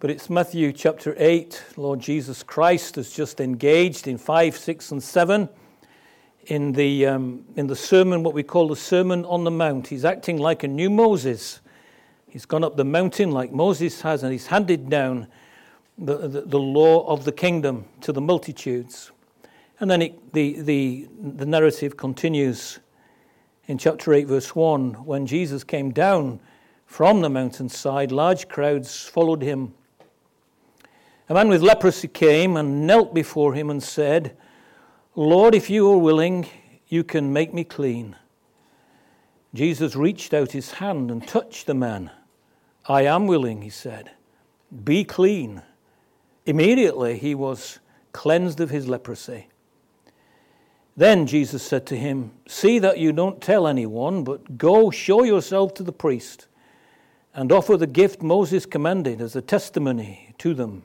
But it's Matthew chapter 8. Lord Jesus Christ has just engaged in 5, 6, and 7 in the, um, in the sermon, what we call the Sermon on the Mount. He's acting like a new Moses. He's gone up the mountain like Moses has, and he's handed down the, the, the law of the kingdom to the multitudes. And then it, the, the, the narrative continues in chapter 8, verse 1. When Jesus came down from the mountainside, large crowds followed him. A man with leprosy came and knelt before him and said, Lord, if you are willing, you can make me clean. Jesus reached out his hand and touched the man. I am willing, he said. Be clean. Immediately he was cleansed of his leprosy. Then Jesus said to him, See that you don't tell anyone, but go show yourself to the priest and offer the gift Moses commanded as a testimony to them.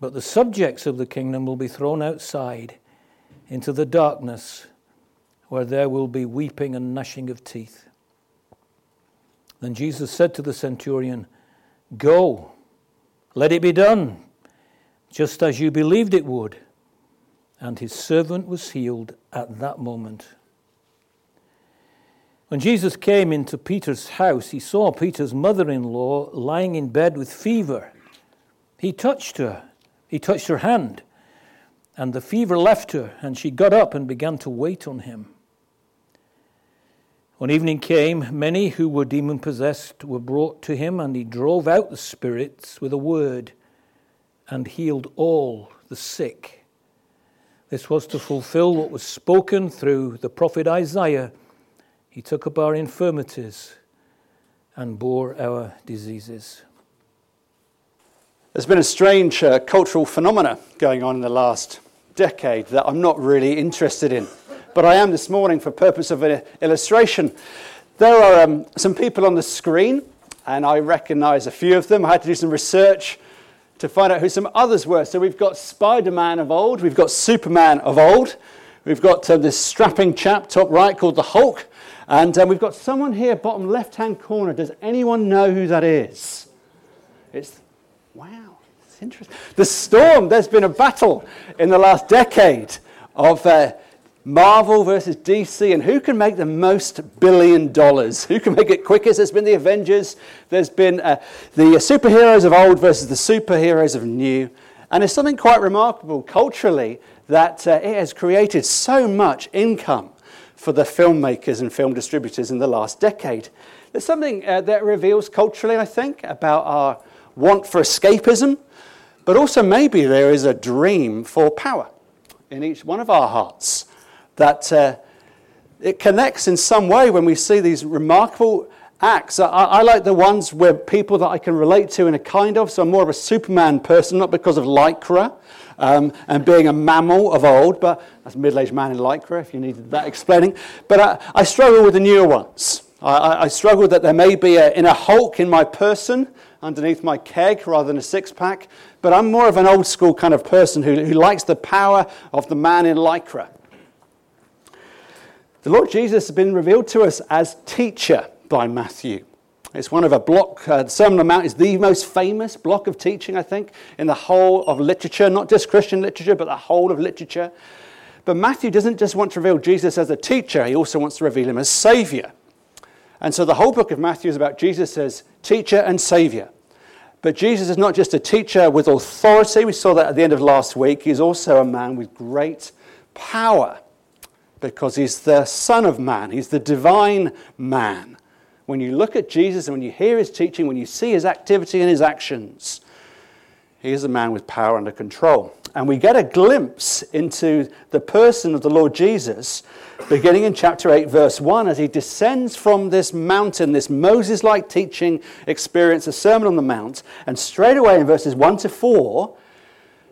But the subjects of the kingdom will be thrown outside into the darkness where there will be weeping and gnashing of teeth. Then Jesus said to the centurion, Go, let it be done, just as you believed it would. And his servant was healed at that moment. When Jesus came into Peter's house, he saw Peter's mother in law lying in bed with fever. He touched her, he touched her hand, and the fever left her, and she got up and began to wait on him. When evening came, many who were demon possessed were brought to him, and he drove out the spirits with a word and healed all the sick. This was to fulfill what was spoken through the prophet Isaiah. He took up our infirmities and bore our diseases. There's been a strange uh, cultural phenomena going on in the last decade that I'm not really interested in but I am this morning for purpose of an illustration. There are um, some people on the screen, and I recognize a few of them. I had to do some research to find out who some others were. So we've got Spider Man of old, we've got Superman of old, we've got uh, this strapping chap top right called the Hulk, and um, we've got someone here, bottom left hand corner. Does anyone know who that is? It's, wow, it's interesting. The Storm, there's been a battle in the last decade of. Uh, Marvel versus DC, and who can make the most billion dollars? Who can make it quickest? There's been the Avengers, there's been uh, the superheroes of old versus the superheroes of new. And it's something quite remarkable culturally that uh, it has created so much income for the filmmakers and film distributors in the last decade. There's something uh, that reveals culturally, I think, about our want for escapism, but also maybe there is a dream for power in each one of our hearts that uh, it connects in some way when we see these remarkable acts. I, I, like the ones where people that I can relate to in a kind of, so I'm more of a Superman person, not because of Lycra um, and being a MAMIL of old, but that's a middle aged man in Lycra if you needed that explaining. But I, I struggle with the newer ones. I, I struggle that there may be a, in a Hulk in my person underneath my keg rather than a six pack, but I'm more of an old school kind of person who, who likes the power of the man in Lycra. The Lord Jesus has been revealed to us as teacher by Matthew. It's one of a block, uh, the Sermon on the Mount is the most famous block of teaching, I think, in the whole of literature, not just Christian literature, but the whole of literature. But Matthew doesn't just want to reveal Jesus as a teacher, he also wants to reveal him as Savior. And so the whole book of Matthew is about Jesus as teacher and Savior. But Jesus is not just a teacher with authority. We saw that at the end of last week. He's also a man with great power because he's the Son of Man, he's the divine man. When you look at Jesus and when you hear his teaching, when you see his activity and his actions, he is a man with power under control. And we get a glimpse into the person of the Lord Jesus beginning in chapter 8, verse 1, as he descends from this mountain, this Moses like teaching experience, a Sermon on the Mount. And straight away in verses 1 to 4,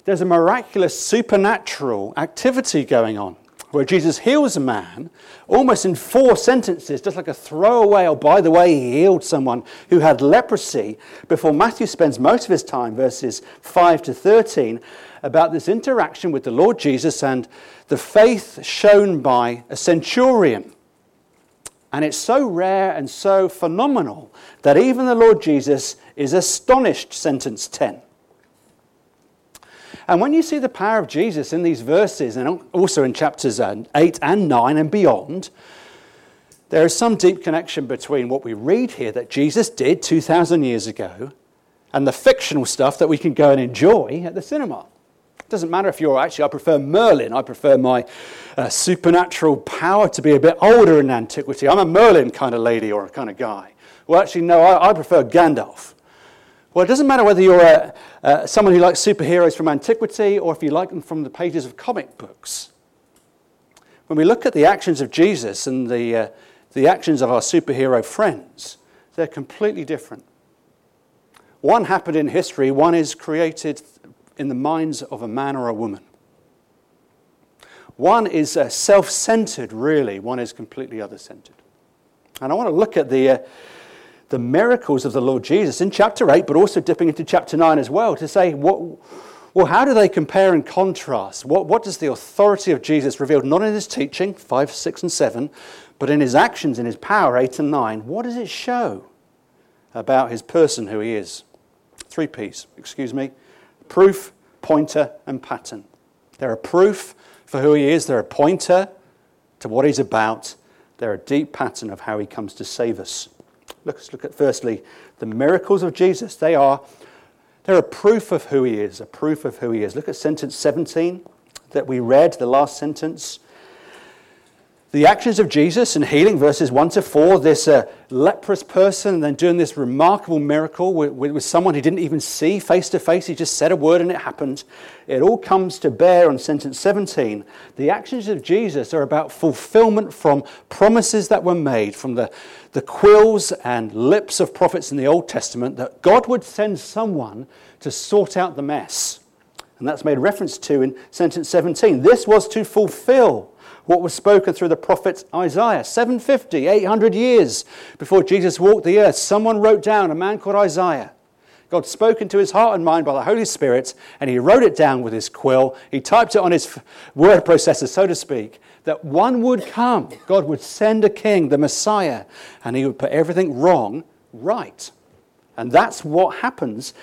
there's a miraculous supernatural activity going on where Jesus heals a man almost in four sentences, just like a throwaway, oh, by the way, he healed someone who had leprosy, before Matthew spends most of his time, verses 5 to 13, about this interaction with the Lord Jesus and the faith shown by a centurion. And it's so rare and so phenomenal that even the Lord Jesus is astonished, sentence 10. And when you see the power of Jesus in these verses, and also in chapters uh, 8 and 9 and beyond, there is some deep connection between what we read here that Jesus did 2,000 years ago and the fictional stuff that we can go and enjoy at the cinema. It doesn't matter if you're actually, I prefer Merlin. I prefer my uh, supernatural power to be a bit older in antiquity. I'm a Merlin kind of lady or a kind of guy. Well, actually, no, I, I prefer Gandalf. Well, it doesn't matter whether you're a, uh, someone who likes superheroes from antiquity or if you like them from the pages of comic books. When we look at the actions of Jesus and the, uh, the actions of our superhero friends, they're completely different. One happened in history, one is created in the minds of a man or a woman. One is uh, self centered, really, one is completely other centered. And I want to look at the, uh, the miracles of the Lord Jesus in chapter 8, but also dipping into chapter 9 as well, to say, what, well, how do they compare and contrast? What, what does the authority of Jesus revealed not in his teaching, 5, 6, and 7, but in his actions, in his power, 8 and 9? What does it show about his person, who he is? Three P's, excuse me proof, pointer, and pattern. They're a proof for who he is, they're a pointer to what he's about, they're a deep pattern of how he comes to save us. Let's look at firstly the miracles of Jesus. They are they're a proof of who he is, a proof of who he is. Look at sentence 17 that we read, the last sentence. The actions of Jesus in healing, verses 1 to 4, this uh, leprous person, and then doing this remarkable miracle with, with, with someone he didn't even see face to face. He just said a word and it happened. It all comes to bear on sentence 17. The actions of Jesus are about fulfillment from promises that were made from the, the quills and lips of prophets in the Old Testament that God would send someone to sort out the mess. And that's made reference to in sentence 17. This was to fulfill what was spoken through the prophet Isaiah. 750, 800 years before Jesus walked the earth, someone wrote down, a man called Isaiah. God spoke into his heart and mind by the Holy Spirit, and he wrote it down with his quill. He typed it on his word processor, so to speak, that one would come. God would send a king, the Messiah, and he would put everything wrong right. And that's what happens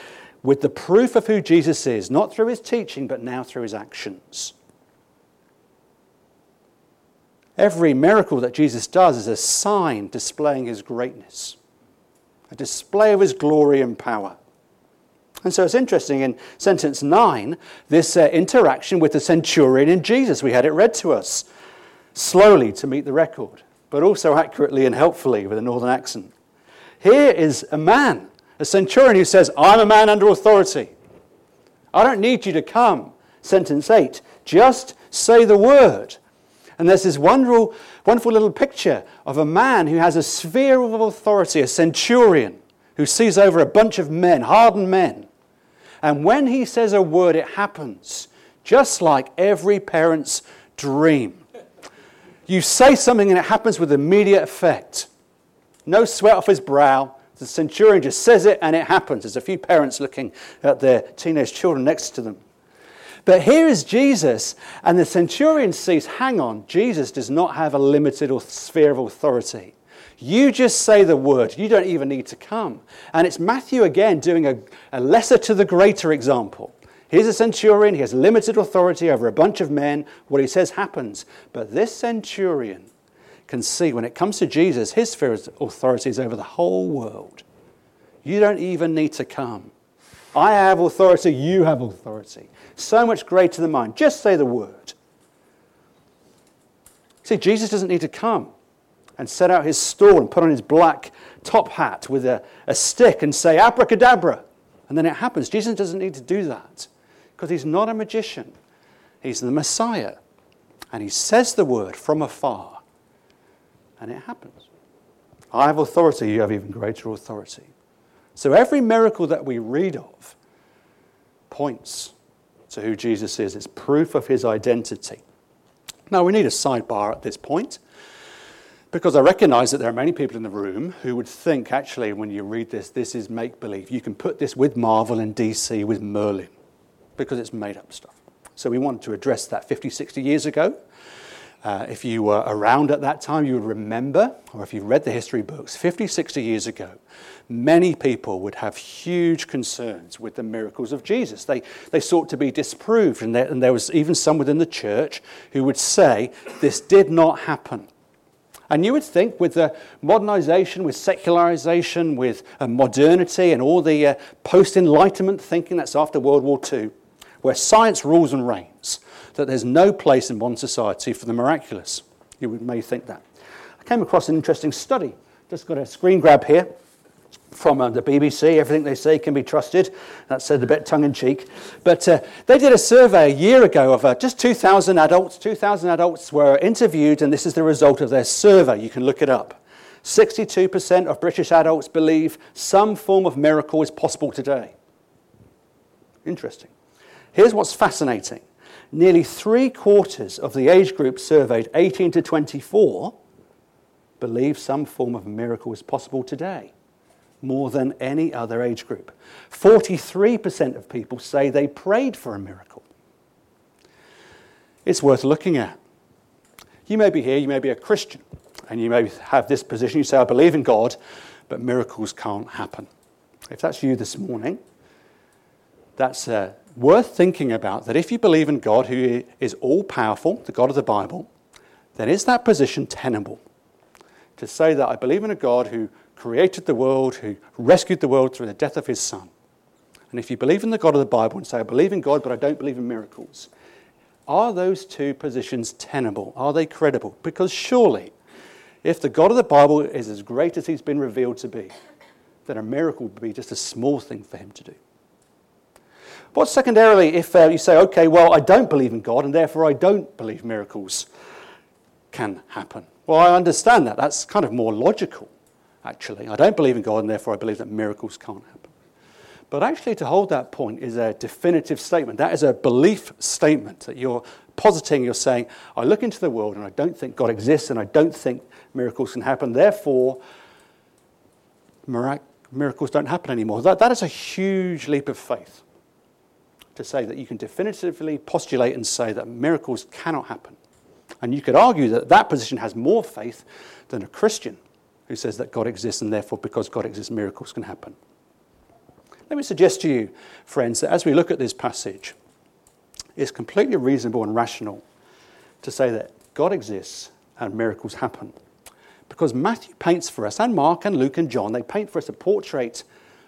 with the proof of who Jesus is, not through his teaching, but now through his actions. Every miracle that Jesus does is a sign displaying his greatness, a display of his glory and power. And so it's interesting in sentence 9, this uh, interaction with the centurion in Jesus. We had it read to us slowly to meet the record, but also accurately and helpfully with a northern accent. Here is a man, a centurion who says, I'm a man under authority. I don't need you to come. Sentence 8, just say the word and there's this wonderful, wonderful little picture of a man who has a sphere of authority, a centurion, who sees over a bunch of men, hardened men. And when he says a word, it happens, just like every parent's dream. You say something and it happens with immediate effect. No sweat off his brow. The centurion just says it and it happens. There's a few parents looking at their teenage children next to them. But here is Jesus, and the centurion sees hang on, Jesus does not have a limited sphere of authority. You just say the word, you don't even need to come. And it's Matthew again doing a, a lesser to the greater example. Here's a centurion, he has limited authority over a bunch of men. What he says happens. But this centurion can see when it comes to Jesus, his sphere of authority is over the whole world. You don't even need to come. I have authority, you have authority. So much greater than mine. Just say the word. See, Jesus doesn't need to come and set out his stall and put on his black top hat with a, a stick and say, abracadabra. And then it happens. Jesus doesn't need to do that because he's not a magician, he's the Messiah. And he says the word from afar, and it happens. I have authority, you have even greater authority. So every miracle that we read of points to who Jesus is. It's proof of his identity. Now, we need a sidebar at this point because I recognize that there are many people in the room who would think, actually, when you read this, this is make believe. You can put this with Marvel and DC, with Merlin, because it's made up stuff. So we wanted to address that 50, 60 years ago. Uh, if you were around at that time, you would remember, or if you read the history books, 50, 60 years ago, many people would have huge concerns with the miracles of Jesus. They, they sought to be disproved, and there, and there was even some within the church who would say, This did not happen. And you would think with the modernization, with secularization, with uh, modernity, and all the uh, post Enlightenment thinking that's after World War II, where science rules and reigns, that there's no place in one society for the miraculous. You may think that. I came across an interesting study. Just got a screen grab here from uh, the BBC. Everything they say can be trusted. That's said a bit tongue in cheek. But uh, they did a survey a year ago of uh, just 2,000 adults. 2,000 adults were interviewed, and this is the result of their survey. You can look it up. 62% of British adults believe some form of miracle is possible today. Interesting. Here's what's fascinating nearly three quarters of the age group surveyed, 18 to 24, believe some form of miracle is possible today, more than any other age group. 43% of people say they prayed for a miracle. It's worth looking at. You may be here, you may be a Christian, and you may have this position. You say, I believe in God, but miracles can't happen. If that's you this morning, that's uh, worth thinking about that if you believe in God, who is all powerful, the God of the Bible, then is that position tenable? To say that I believe in a God who created the world, who rescued the world through the death of his Son. And if you believe in the God of the Bible and say, I believe in God, but I don't believe in miracles, are those two positions tenable? Are they credible? Because surely, if the God of the Bible is as great as he's been revealed to be, then a miracle would be just a small thing for him to do. But secondarily, if uh, you say, okay, well, I don't believe in God and therefore I don't believe miracles can happen. Well, I understand that. That's kind of more logical, actually. I don't believe in God and therefore I believe that miracles can't happen. But actually, to hold that point is a definitive statement. That is a belief statement that you're positing. You're saying, I look into the world and I don't think God exists and I don't think miracles can happen. Therefore, mirac- miracles don't happen anymore. That, that is a huge leap of faith to say that you can definitively postulate and say that miracles cannot happen. And you could argue that that position has more faith than a Christian who says that God exists and therefore, because God exists, miracles can happen. Let me suggest to you, friends, that as we look at this passage, it's completely reasonable and rational to say that God exists and miracles happen. Because Matthew paints for us, and Mark and Luke and John, they paint for us a portrait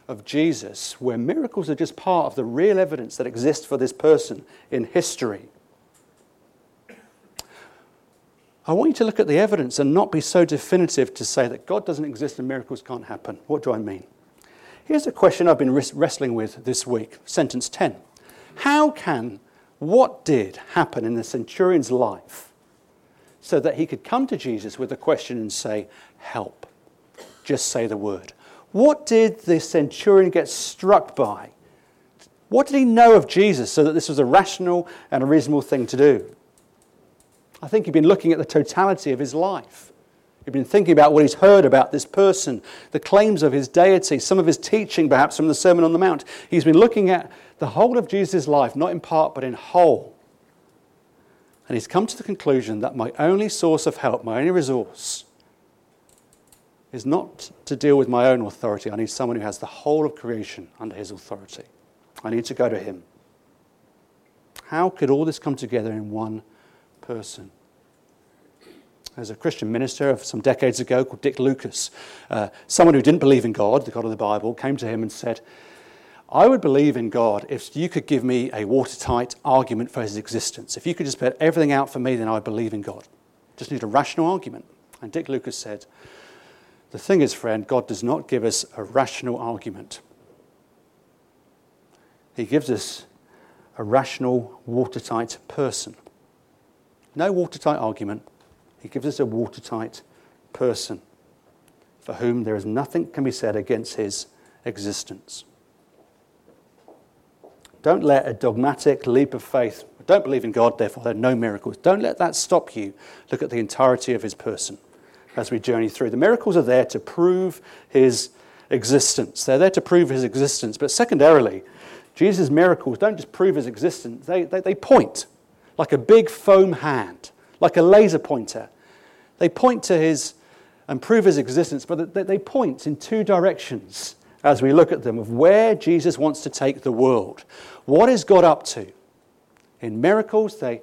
of Jesus, where miracles are just part of the real evidence that exists for this person in history. I want you to look at the evidence and not be so definitive to say that God doesn't exist and miracles can't happen. What do I mean? Here's a question I've been wrestling with this week. Sentence 10. How can what did happen in the centurion's life so that he could come to Jesus with a question and say, Help? Just say the word. What did the centurion get struck by? What did he know of Jesus so that this was a rational and a reasonable thing to do? I think he'd been looking at the totality of his life. He'd been thinking about what he's heard about this person, the claims of his deity, some of his teaching, perhaps from the Sermon on the Mount. He's been looking at the whole of Jesus' life, not in part, but in whole. And he's come to the conclusion that my only source of help, my only resource, is not to deal with my own authority. I need someone who has the whole of creation under his authority. I need to go to him. How could all this come together in one person? There's a Christian minister of some decades ago called Dick Lucas. Uh, someone who didn't believe in God, the God of the Bible, came to him and said, I would believe in God if you could give me a watertight argument for his existence. If you could just put everything out for me, then I would believe in God. Just need a rational argument. And Dick Lucas said, The thing is, friend, God does not give us a rational argument. He gives us a rational, watertight person. No watertight argument. He gives us a watertight person for whom there is nothing can be said against his existence. Don't let a dogmatic leap of faith, don't believe in God, therefore there are no miracles. Don't let that stop you. Look at the entirety of his person as we journey through. The miracles are there to prove his existence. They're there to prove his existence. But secondarily, Jesus' miracles don't just prove his existence, they, they, they point like a big foam hand, like a laser pointer. They point to his and prove his existence, but they, they point in two directions as we look at them of where Jesus wants to take the world. What is God up to? In miracles, they,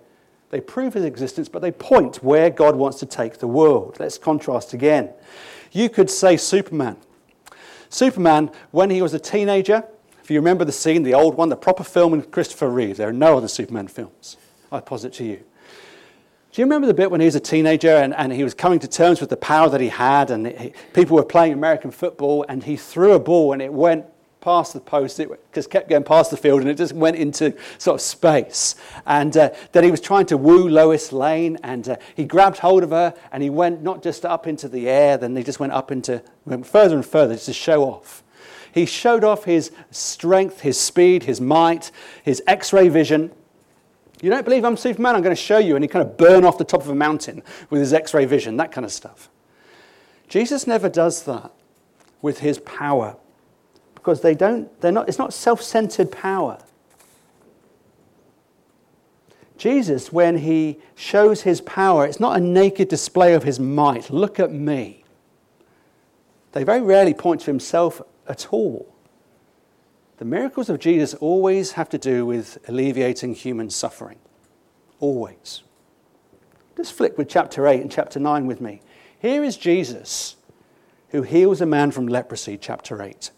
they prove his existence, but they point where God wants to take the world. Let's contrast again. You could say Superman. Superman, when he was a teenager, if you remember the scene, the old one, the proper film with Christopher Reeve, there are no other Superman films. I posit to you. Do you remember the bit when he was a teenager and, and he was coming to terms with the power that he had, and he, people were playing American football, and he threw a ball and it went past the post, it just kept going past the field, and it just went into sort of space. And uh, then he was trying to woo Lois Lane, and uh, he grabbed hold of her, and he went not just up into the air, then he just went up into, went further and further just to show off. He showed off his strength, his speed, his might, his x ray vision. You don't believe I'm Superman? I'm going to show you. And he kind of burn off the top of a mountain with his x ray vision, that kind of stuff. Jesus never does that with his power because they don't, they're not, it's not self centered power. Jesus, when he shows his power, it's not a naked display of his might. Look at me. They very rarely point to himself at all. The miracles of Jesus always have to do with alleviating human suffering. Always. Just flick with chapter 8 and chapter 9 with me. Here is Jesus who heals a man from leprosy, chapter 8.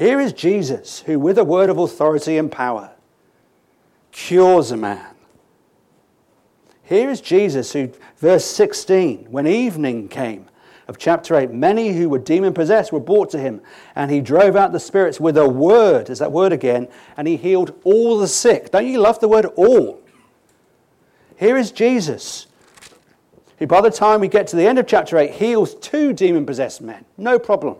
Here is Jesus who, with a word of authority and power, cures a man. Here is Jesus who, verse 16, when evening came, of chapter 8, many who were demon possessed were brought to him, and he drove out the spirits with a word. There's that word again, and he healed all the sick. Don't you love the word all? Here is Jesus, who by the time we get to the end of chapter 8 heals two demon possessed men. No problem.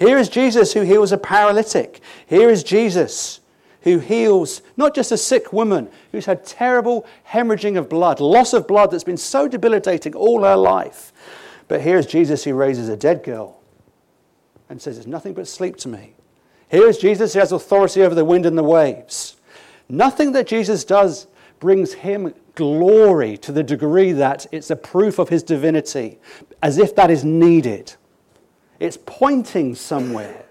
Here is Jesus who heals a paralytic. Here is Jesus who heals not just a sick woman who's had terrible hemorrhaging of blood, loss of blood that's been so debilitating all her life, but here's Jesus who raises a dead girl and says, It's nothing but sleep to me. Here is Jesus who has authority over the wind and the waves. Nothing that Jesus does brings him glory to the degree that it's a proof of his divinity, as if that is needed. It's pointing somewhere.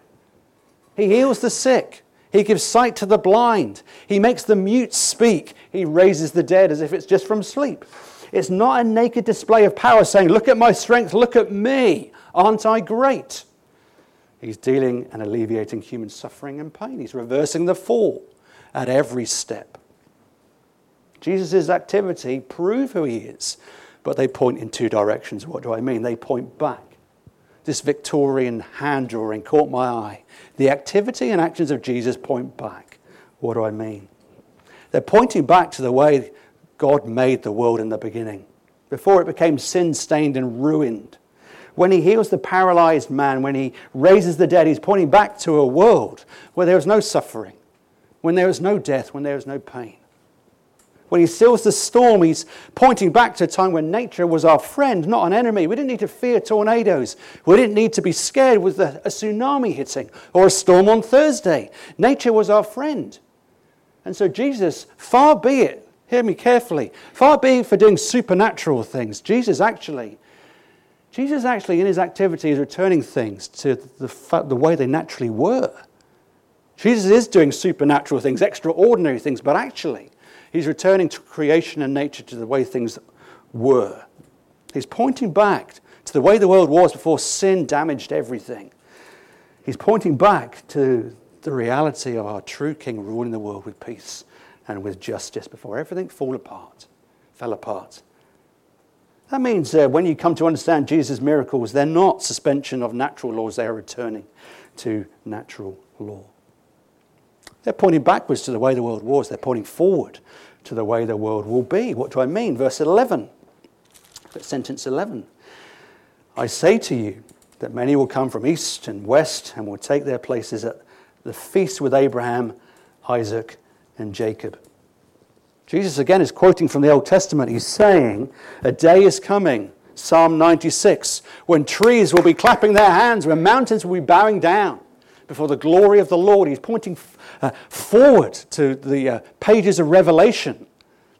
He heals the sick. He gives sight to the blind. He makes the mute speak. He raises the dead as if it's just from sleep. It's not a naked display of power saying, Look at my strength, look at me, aren't I great? He's dealing and alleviating human suffering and pain. He's reversing the fall at every step. Jesus' activity prove who he is, but they point in two directions. What do I mean? They point back. This Victorian hand drawing caught my eye. The activity and actions of Jesus point back. What do I mean? They're pointing back to the way God made the world in the beginning, before it became sin stained and ruined. When he heals the paralyzed man, when he raises the dead, he's pointing back to a world where there is no suffering, when there is no death, when there is no pain. When he stills the storm, he's pointing back to a time when nature was our friend, not an enemy. We didn't need to fear tornadoes. We didn't need to be scared with a tsunami hitting or a storm on Thursday. Nature was our friend. And so, Jesus, far be it Hear me carefully. Far be it for doing supernatural things. Jesus actually, Jesus actually in his activity is returning things to the, the way they naturally were. Jesus is doing supernatural things, extraordinary things, but actually, he's returning to creation and nature to the way things were. He's pointing back to the way the world was before sin damaged everything. He's pointing back to the reality of our true King ruling the world with peace and with justice before everything fall apart, fell apart. That means uh, when you come to understand Jesus' miracles, they're not suspension of natural laws, they are returning to natural law. They're pointing backwards to the way the world was, they're pointing forward to the way the world will be. What do I mean? Verse 11, sentence 11. I say to you that many will come from east and west and will take their places at the feast with Abraham, Isaac, and Jacob. Jesus again is quoting from the Old Testament. He's saying, A day is coming, Psalm 96, when trees will be clapping their hands, when mountains will be bowing down before the glory of the Lord. He's pointing uh, forward to the uh, pages of Revelation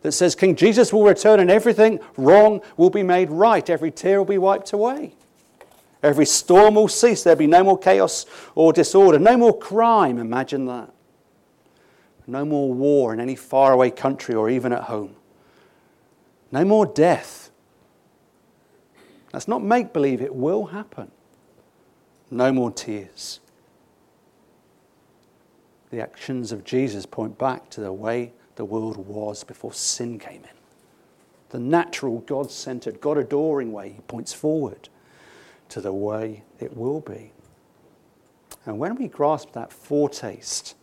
that says King Jesus will return and everything wrong will be made right, every tear will be wiped away. Every storm will cease. There'll be no more chaos or disorder, no more crime. Imagine that. No more war in any faraway country or even at home. No more death. That's not make believe, it will happen. No more tears. The actions of Jesus point back to the way the world was before sin came in. The natural, God centered, God adoring way, he points forward to the way it will be. And when we grasp that foretaste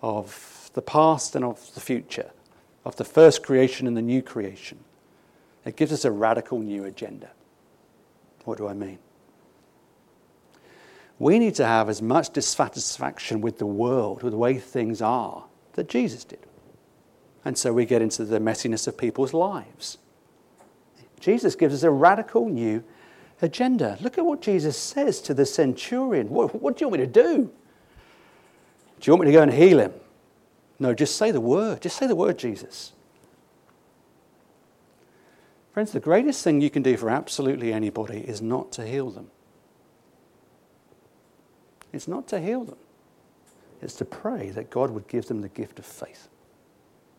of the past and of the future, of the first creation and the new creation, it gives us a radical new agenda. What do I mean? We need to have as much dissatisfaction with the world, with the way things are, that Jesus did. And so we get into the messiness of people's lives. Jesus gives us a radical new agenda. Look at what Jesus says to the centurion. What, what, do you want me to do? Do you want me to go and heal him? No, just say the word. Just say the word, Jesus. Friends, the greatest thing you can do for absolutely anybody is not to heal them. It's not to heal them, it's to pray that God would give them the gift of faith.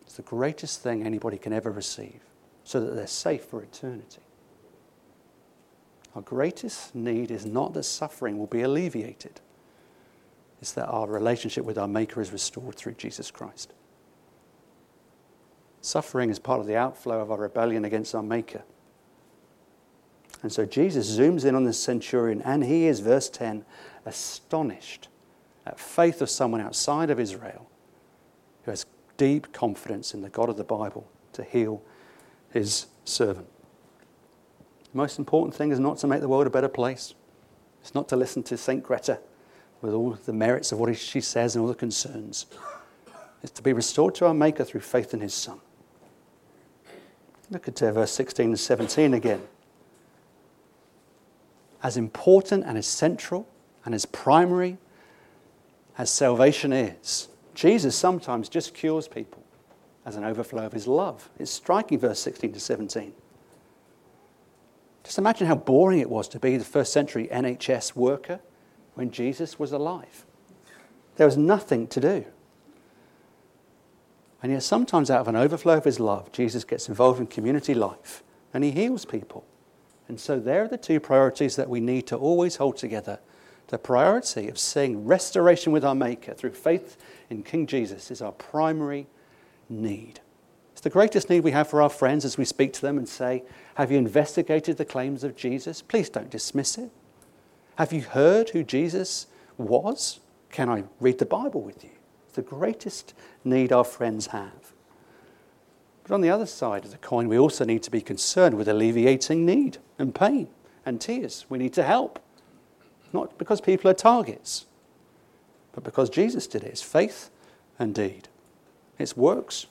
It's the greatest thing anybody can ever receive so that they're safe for eternity. Our greatest need is not that suffering will be alleviated, it's that our relationship with our Maker is restored through Jesus Christ. Suffering is part of the outflow of our rebellion against our Maker. And so Jesus zooms in on the centurion, and he is, verse 10, astonished at faith of someone outside of Israel who has deep confidence in the God of the Bible to heal his servant. The most important thing is not to make the world a better place. It's not to listen to St. Greta with all the merits of what she says and all the concerns. It's to be restored to our Maker through faith in His Son. Look at uh, verse 16 and 17 again. As important and as central and as primary as salvation is, Jesus sometimes just cures people as an overflow of His love. It's striking, verse 16 to 17. Just imagine how boring it was to be the first century NHS worker when Jesus was alive. There was nothing to do. And yet, sometimes out of an overflow of his love, Jesus gets involved in community life and he heals people. And so, there are the two priorities that we need to always hold together. The priority of seeing restoration with our Maker through faith in King Jesus is our primary need. It's the greatest need we have for our friends as we speak to them and say, Have you investigated the claims of Jesus? Please don't dismiss it. Have you heard who Jesus was? Can I read the Bible with you? It's the greatest need our friends have. But on the other side of the coin, we also need to be concerned with alleviating need and pain and tears. We need to help. Not because people are targets, but because Jesus did it. It's faith and deed, it's works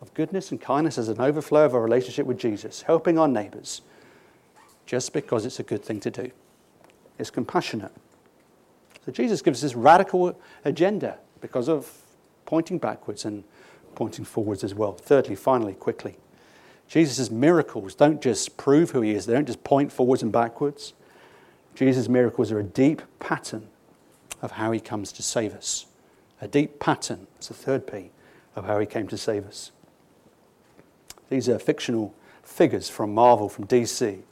of goodness and kindness as an overflow of our relationship with Jesus, helping our neighbours just because it's a good thing to do. It's compassionate. So Jesus gives this radical agenda because of pointing backwards and pointing forwards as well. Thirdly, finally, quickly, Jesus' miracles don't just prove who he is, they don't just point forwards and backwards. Jesus' miracles are a deep pattern of how he comes to save us. A deep pattern, it's the third P, of how he came to save us. These are fictional figures from Marvel, from DC.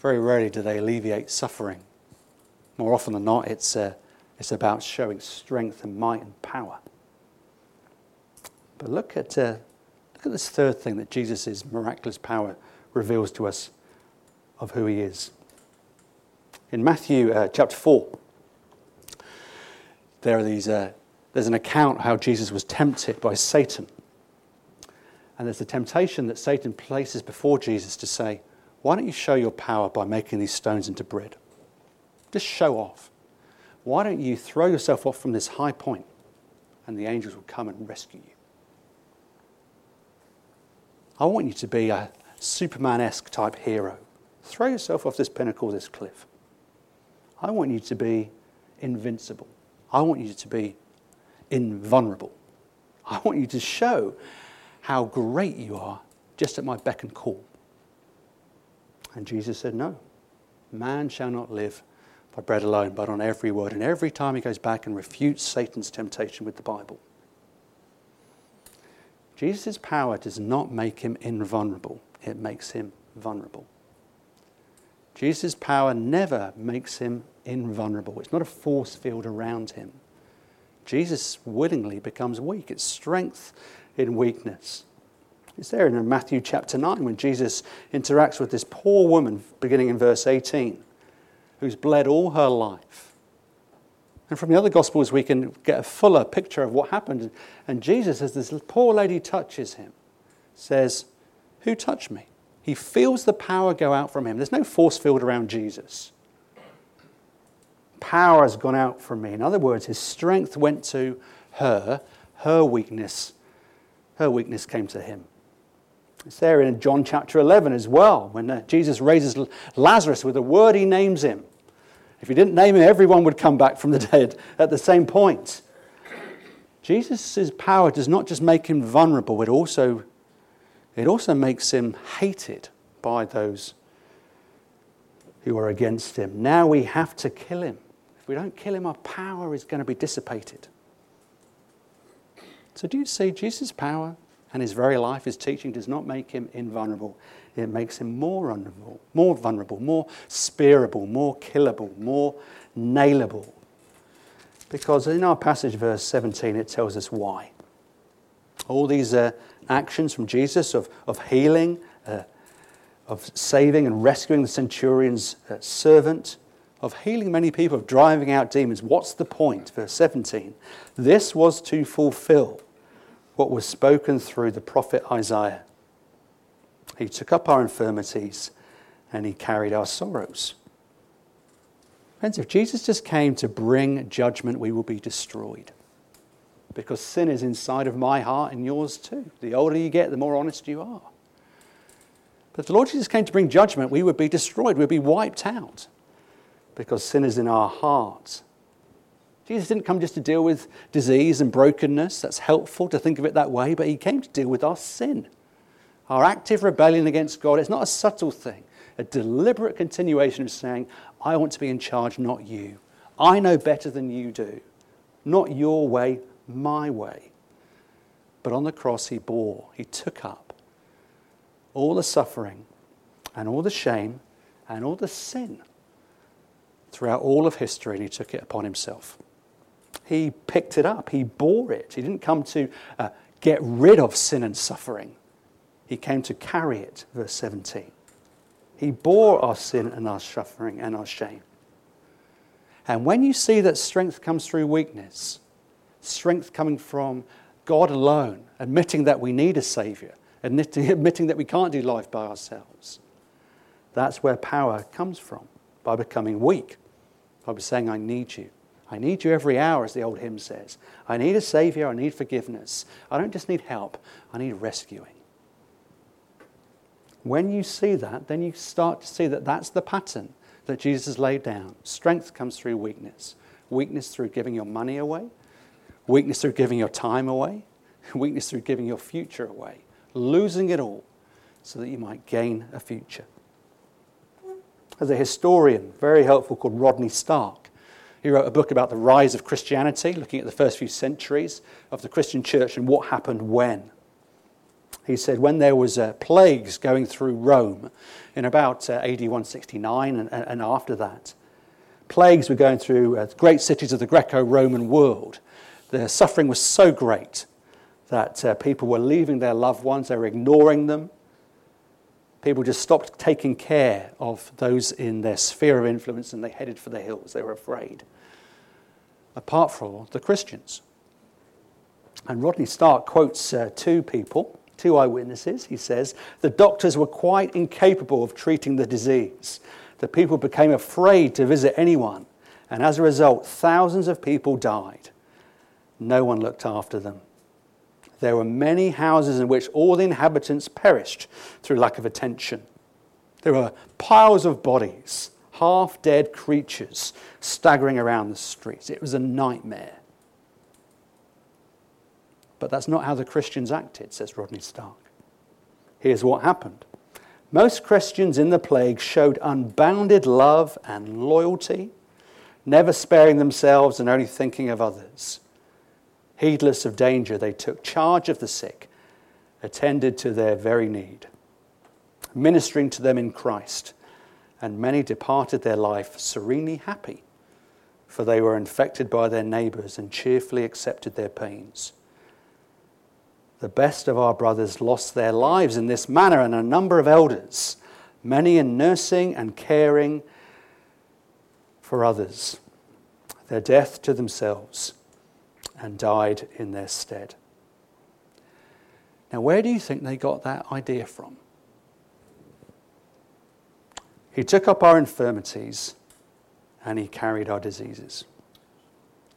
Very rarely do they alleviate suffering. More often than not, it's, uh, It's about showing strength and might and power. But look at, uh, look at this third thing that Jesus' miraculous power reveals to us of who he is. In Matthew uh, chapter 4, there are these, uh, there's an account how Jesus was tempted by Satan. And there's the temptation that Satan places before Jesus to say, Why don't you show your power by making these stones into bread? Just show off. Why don't you throw yourself off from this high point and the angels will come and rescue you? I want you to be a Superman esque type hero. Throw yourself off this pinnacle, this cliff. I want you to be invincible. I want you to be invulnerable. I want you to show how great you are just at my beck and call. And Jesus said, No, man shall not live by bread alone, but on every word. And every time he goes back and refutes Satan's temptation with the Bible. Jesus' power does not make him invulnerable, it makes him vulnerable. Jesus' power never makes him invulnerable. It's not a force field around him. Jesus willingly becomes weak. It's strength in weakness. It's there in Matthew chapter 9 when Jesus interacts with this poor woman, beginning in verse 18, who's bled all her life. And from the other Gospels, we can get a fuller picture of what happened. And Jesus, as this poor lady touches him, says, Who touched me? He feels the power go out from him. There's no force field around Jesus. Power has gone out from me. In other words, his strength went to her, her weakness, her weakness came to him. It's there in John chapter 11 as well, when uh, Jesus raises Lazarus with a word he names him. If he didn't name him, everyone would come back from the dead at the same point. Jesus' power does not just make him vulnerable, it also it also makes him hated by those who are against him. Now we have to kill him. If we don't kill him, our power is going to be dissipated. So, do you see Jesus' power and his very life, his teaching, does not make him invulnerable. It makes him more vulnerable, more vulnerable, more spearable, more killable, more nailable. Because in our passage, verse 17, it tells us why. All these uh, actions from Jesus of, of healing, uh, of saving and rescuing the centurion's uh, servant, of healing many people, of driving out demons. What's the point? Verse 17. This was to fulfill what was spoken through the prophet Isaiah. He took up our infirmities and he carried our sorrows. Friends, if Jesus just came to bring judgment, we will be destroyed because sin is inside of my heart and yours too. The older you get, the more honest you are. But if the Lord Jesus came to bring judgment, we would be destroyed, we'd be wiped out because sin is in our hearts. Jesus didn't come just to deal with disease and brokenness. That's helpful to think of it that way, but he came to deal with our sin, our active rebellion against God. It's not a subtle thing, a deliberate continuation of saying, I want to be in charge, not you. I know better than you do. Not your way, my way. But on the cross, he bore, he took up all the suffering and all the shame and all the sin throughout all of history, and he took it upon himself. He picked it up, he bore it. He didn't come to uh, get rid of sin and suffering, he came to carry it, verse 17. He bore our sin and our suffering and our shame. And when you see that strength comes through weakness, strength coming from God alone, admitting that we need a Savior, admitting that we can't do life by ourselves. That's where power comes from, by becoming weak, by saying, I need you. I need you every hour, as the old hymn says. I need a Savior, I need forgiveness. I don't just need help, I need rescuing. When you see that, then you start to see that that's the pattern that Jesus laid down. Strength comes through weakness. Weakness through giving your money away, weakness through giving your time away, weakness through giving your future away, losing it all so that you might gain a future. As a historian, very helpful, called Rodney Stark, he wrote a book about the rise of Christianity, looking at the first few centuries of the Christian church and what happened when. He said when there was uh, plagues going through Rome in about uh, AD 169 and, and after that, plagues were going through uh, great cities of the Greco Roman world, the suffering was so great that uh, people were leaving their loved ones, they were ignoring them. People just stopped taking care of those in their sphere of influence and they headed for the hills. They were afraid. Apart from the Christians. And Rodney Stark quotes uh, two people, two eyewitnesses. He says, The doctors were quite incapable of treating the disease. The people became afraid to visit anyone. And as a result, thousands of people died. No one looked after them. There were many houses in which all the inhabitants perished through lack of attention. There were piles of bodies, half dead creatures staggering around the streets. It was a nightmare. But that's not how the Christians acted, says Rodney Stark. Here's what happened most Christians in the plague showed unbounded love and loyalty, never sparing themselves and only thinking of others. Heedless of danger, they took charge of the sick, attended to their very need, ministering to them in Christ, and many departed their life serenely happy, for they were infected by their neighbors and cheerfully accepted their pains. The best of our brothers lost their lives in this manner, and a number of elders, many in nursing and caring for others, their death to themselves and died in their stead. Now, where do you think they got that idea from? He took up our infirmities and he carried our diseases.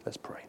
Let's pray.